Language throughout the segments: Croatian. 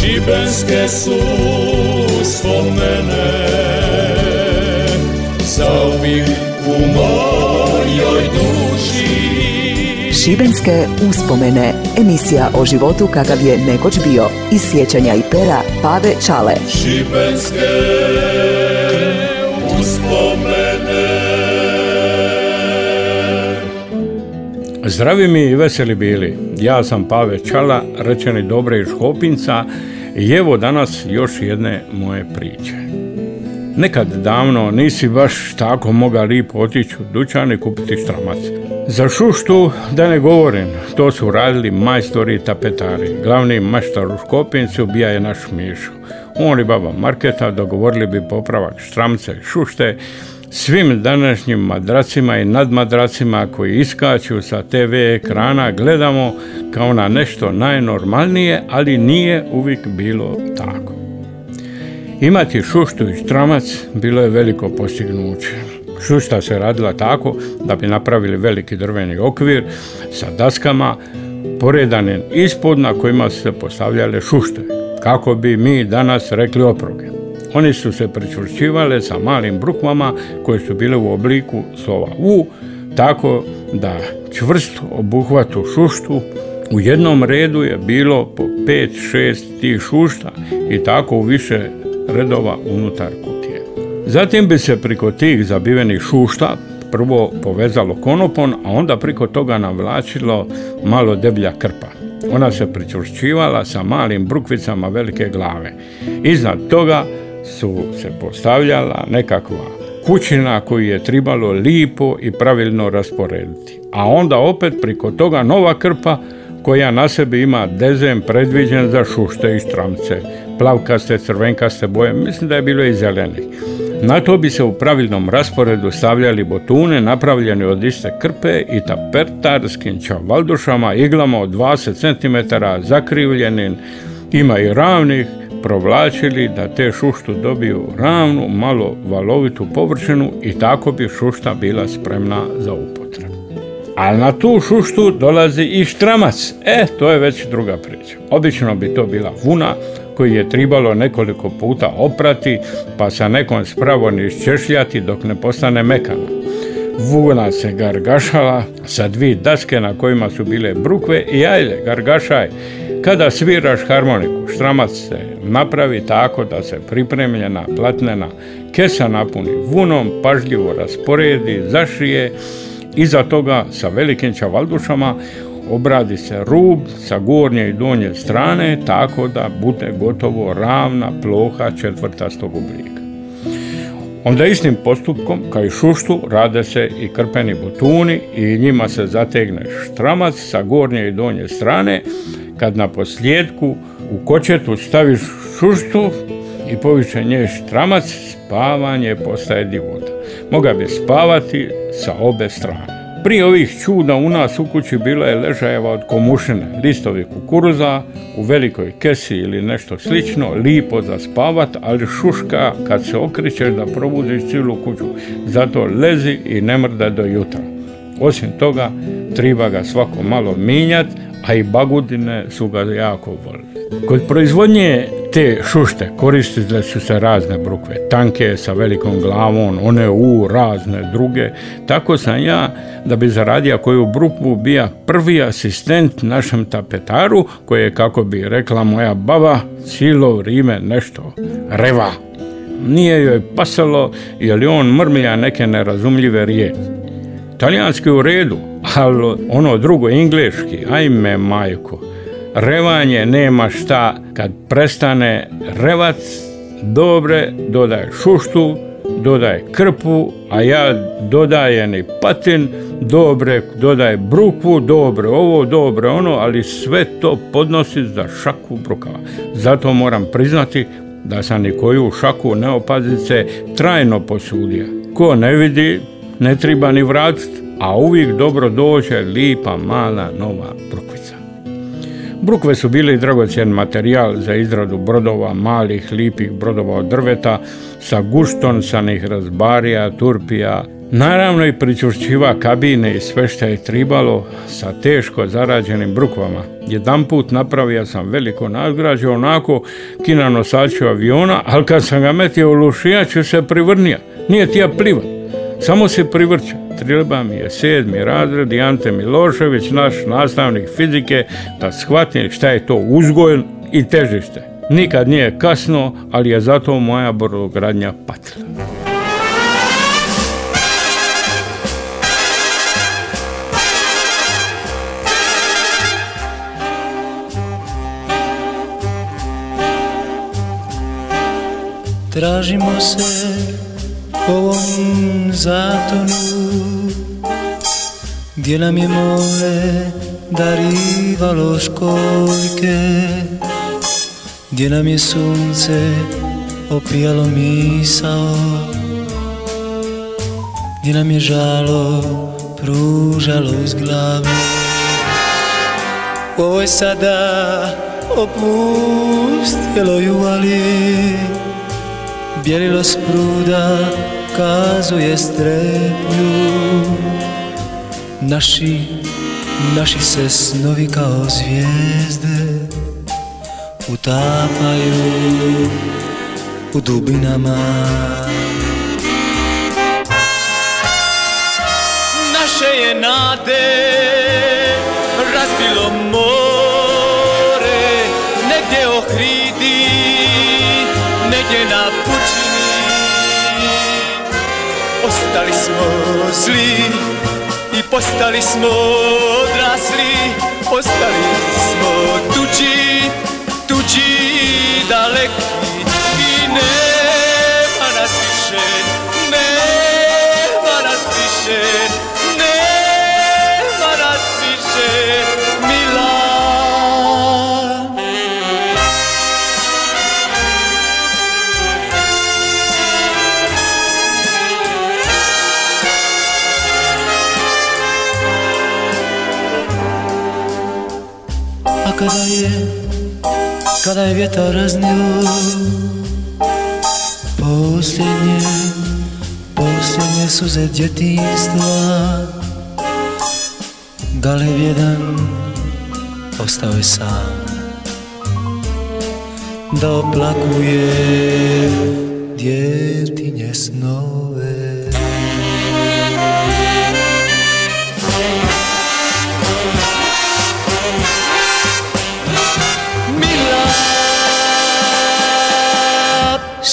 Šibenske su spomene Zauvijek u mojoj duši Šibenske uspomene. Emisija o životu kakav je nekoć bio. Iz sjećanja i pera Pave Čale. Šibenske Zdravi mi i veseli bili. Ja sam Pave Čala, rečeni Dobre iz Škopinca i evo danas još jedne moje priče. Nekad davno nisi baš tako moga lipo otići u dućan i kupiti štramac. Za šuštu da ne govorim, to su radili majstori i tapetari. Glavni maštar u Škopincu bija je naš Mišo. On i baba Marketa dogovorili bi popravak štramce i šušte, svim današnjim madracima i nadmadracima koji iskaču sa TV ekrana gledamo kao na nešto najnormalnije, ali nije uvijek bilo tako. Imati šuštu i štramac bilo je veliko postignuće. Šušta se radila tako da bi napravili veliki drveni okvir sa daskama poredanim ispod na kojima su se postavljale šušte, kako bi mi danas rekli opruge. Oni su se pričvršćivale sa malim brukvama koje su bile u obliku slova U, tako da čvrst obuhvatu šuštu u jednom redu je bilo po 5-6 tih šušta i tako u više redova unutar kutije. Zatim bi se priko tih zabivenih šušta prvo povezalo konopon, a onda priko toga navlačilo malo deblja krpa. Ona se pričvršćivala sa malim brukvicama velike glave. Iznad toga su se postavljala nekakva kućina koju je tribalo lipo i pravilno rasporediti. A onda opet priko toga nova krpa koja na sebi ima dezem predviđen za šušte i štramce, plavkaste, crvenkaste boje, mislim da je bilo i zelenih. Na to bi se u pravilnom rasporedu stavljali botune napravljeni od iste krpe i tapertarskim čavaldušama, iglama od 20 cm zakrivljenim, ima i ravnih, provlačili da te šuštu dobiju ravnu, malo valovitu površinu i tako bi šušta bila spremna za upotrebu. Ali na tu šuštu dolazi i štramac. E, to je već druga priča. Obično bi to bila vuna koju je tribalo nekoliko puta oprati, pa sa nekom spravom iščešljati dok ne postane mekana. Vuna se gargašala sa dvi daske na kojima su bile brukve i ajde, gargašaj. Kada sviraš harmoniku, štramac se napravi tako da se pripremljena platnena kesa napuni vunom, pažljivo rasporedi, zašije, iza toga sa velikim čavaldušama obradi se rub sa gornje i donje strane tako da bude gotovo ravna ploha četvrtastog oblika. Onda istim postupkom, kao i šuštu, rade se i krpeni botuni i njima se zategne štramac sa gornje i donje strane, kad na posljedku u kočetu staviš šuštu i poviše nje štramac, spavanje postaje divota. Moga bi spavati sa obe strane. Prije ovih čuda u nas u kući bila je ležajeva od komušine, listovi kukuruza, u velikoj kesi ili nešto slično, lipo za spavat, ali šuška kad se okričeš da probudiš cijelu kuću. Zato lezi i ne mrda do jutra. Osim toga, treba ga svako malo minjat, a i bagudine su ga jako volili. Kod proizvodnje te šušte koristile su se razne brukve, tanke sa velikom glavom, one u razne druge. Tako sam ja, da bi zaradio koju brukvu, bija prvi asistent našem tapetaru, koji je, kako bi rekla moja baba, cijelo vrijeme nešto reva. Nije joj pasalo, jer on mrmlja neke nerazumljive riječi. Talijanski u redu, ali ono drugo, engleški, ajme majko. Revanje nema šta, kad prestane revac, dobre, dodaj šuštu, dodaj krpu, a ja dodajem i patin, dobre, dodaj brukvu, dobre ovo, dobre ono, ali sve to podnosi za šaku brukava. Zato moram priznati da sam ni koju šaku neopazice trajno posudio. Ko ne vidi, ne treba ni vratiti, a uvijek dobro dođe lipa mala nova brukvica. Brukve su bili dragocjen materijal za izradu brodova, malih, lipih brodova od drveta, sa guštonsanih razbarija, turpija, Naravno i pričušćiva kabine i sve što je tribalo sa teško zarađenim brukvama. Jedan put napravio sam veliko nadgrađe onako kina nosaču aviona, ali kad sam ga metio u lušijaču se privrnija. Nije tija pliva, samo se privrća. Trilba mi je sedmi razred i Ante Milošević, naš nastavnik fizike, da shvatim šta je to uzgoj i težište. Nikad nije kasno, ali je zato moja brodogradnja patila. Tražimo se ovom zatonu Gdje nam je more darivalo školjke Gdje nam je sunce opijalo misao Gdje nam je žalo pružalo uz glavu. Ovo je sada opustilo juvali Bjelilo s pruda kazuje streplju. Naši, naši se snovi kao zvijezde Utapaju u dubinama. Naše je nade zli i postali smo odrasli Ostali smo tuđi, tuđi daleki. I nema nas više, nema nas više kada je, kada je vjetar raznio Posljednje, posljednje suze djetinstva Galev jedan ostao je sam? Da oplakuje djetinje snove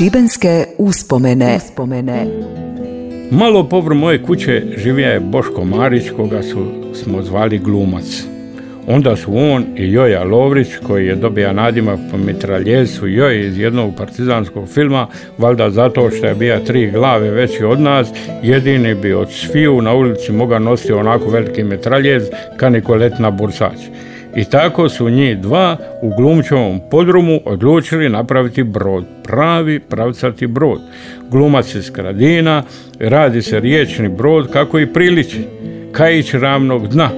Šibenske uspomene. uspomene. Malo povr moje kuće živio je Boško Marić, koga su, smo zvali glumac. Onda su on i Joja Lovrić, koji je dobija nadimak po mitraljezu Joj iz jednog partizanskog filma, valjda zato što je bija tri glave veći od nas, jedini bi od sviju na ulici moga nositi onako veliki mitraljez, ka Nikoletina Bursač. I tako su njih dva u glumčevom podrumu odlučili napraviti brod, pravi pravcati brod. Glumac iz Skradina, radi se riječni brod kako i priliči, kajić ravnog dna.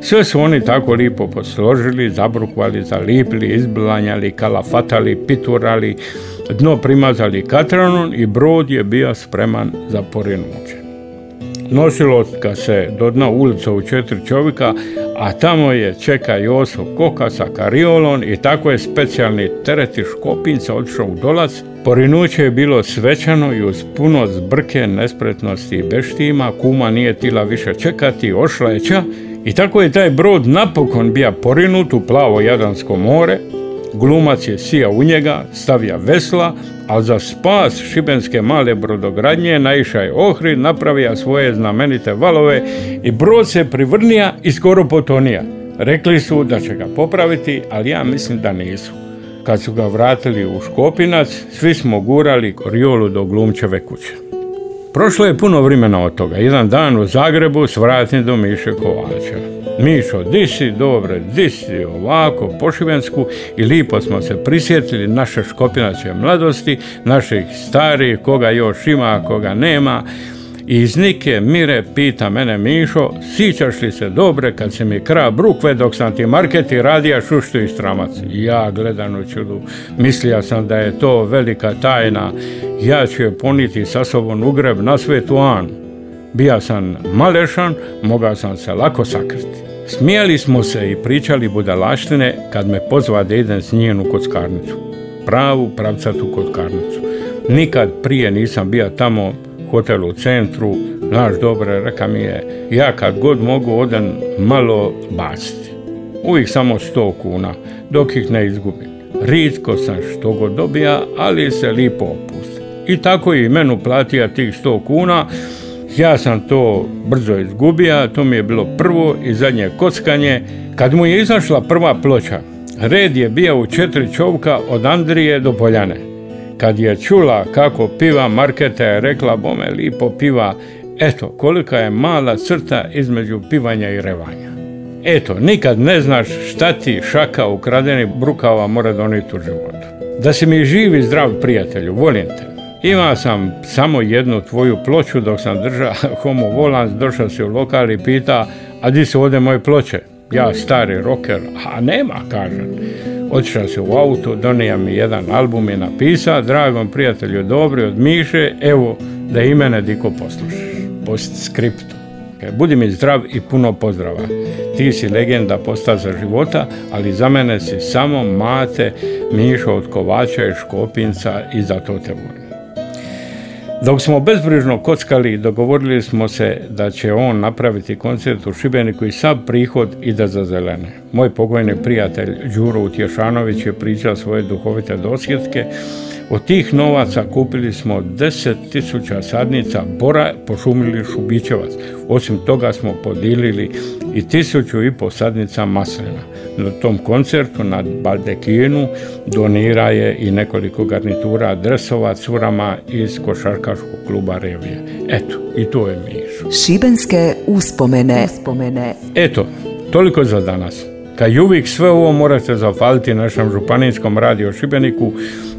Sve su oni tako lipo posložili, zabrukvali, zalipili, izblanjali, kalafatali, piturali, dno primazali katranom i brod je bio spreman za porinuće. Nosilo ga se do dna ulica u četiri čovjeka, a tamo je čeka Joso Koka sa kariolom i tako je specijalni tereti škopinca otišao u dolac. Porinuće je bilo svečano i uz puno zbrke, nespretnosti i beštima, kuma nije tila više čekati, ošla je ča i tako je taj brod napokon bija porinut u plavo Jadransko more, glumac je sija u njega, stavija vesla, a za spas šibenske male brodogradnje naiša je Ohrid, napravija svoje znamenite valove i brod se privrnija i skoro potonija. Rekli su da će ga popraviti, ali ja mislim da nisu. Kad su ga vratili u Škopinac, svi smo gurali korijolu do glumčeve kuće. Prošlo je puno vremena od toga. Jedan dan u Zagrebu svratim do Miše Kovača. Mišo, di si, dobre, di si, ovako, po šibensku i lipo smo se prisjetili naše škopinače mladosti, naših starih, koga još ima, koga nema. I iz Nike Mire pita mene Mišo, sićaš li se dobre kad si mi kra brukve dok sam ti marketi radija šuštu i stramac. Ja gledan u čudu, mislija sam da je to velika tajna, ja ću je poniti sa sobom u greb na svetu Anu. Bija sam malešan, mogao sam se lako sakriti. Smijali smo se i pričali budalaštine kad me pozva da idem s njenu kockarnicu. Pravu pravcatu kockarnicu. Nikad prije nisam bio tamo hotel u centru, znaš dobro, reka mi je, ja kad god mogu odem malo baciti. Uvijek samo sto kuna, dok ih ne izgubim. Ritko sam što god dobija, ali se lipo. I tako je i menu platija tih sto kuna, ja sam to brzo izgubio, to mi je bilo prvo i zadnje kockanje. Kad mu je izašla prva ploča, red je bio u četiri čovka od Andrije do Poljane. Kad je čula kako piva Marketa je rekla bome lipo piva, eto kolika je mala crta između pivanja i revanja. Eto, nikad ne znaš šta ti šaka ukradeni brukava mora donijeti u životu. Da si mi živi zdrav prijatelju, volim te. Ima sam samo jednu tvoju ploču dok sam držao homo volans, došao si u lokal i pita, a di su ovdje moje ploče? Ja stari rocker, a nema, kažem. Otišao se u auto, donija mi jedan album i napisa, dragom prijatelju dobri od Miše, evo da i mene diko poslušaš. Post skriptu. Budi mi zdrav i puno pozdrava. Ti si legenda posta za života, ali za mene si samo mate Mišo od Kovača i Škopinca i zato te volim. Dok smo bezbrižno kockali, dogovorili smo se da će on napraviti koncert u Šibeniku i sav prihod ide za zelene. Moj pokojni prijatelj Đuro Utješanović je pričao svoje duhovite dosjetke. Od tih novaca kupili smo 10.000 sadnica bora, pošumili Šubićevac. Osim toga smo podilili i tisuću i po sadnica maslina. Na tom koncertu na Baldekinu donira je i nekoliko garnitura dresova curama iz košarkaškog kluba Revije. Eto, i to je Mišo. Šibenske uspomene. uspomene. Eto, toliko za danas. Kad i uvijek sve ovo morate zafaliti našem županijskom radio Šibeniku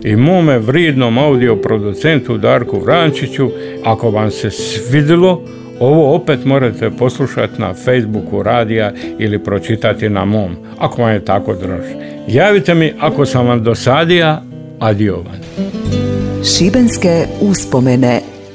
i mome vridnom audio producentu Darku Vrančiću. Ako vam se svidilo, ovo opet morate poslušati na Facebooku radija ili pročitati na mom, ako vam je tako draž. Javite mi ako sam vam dosadija, adio vam. Šibenske uspomene.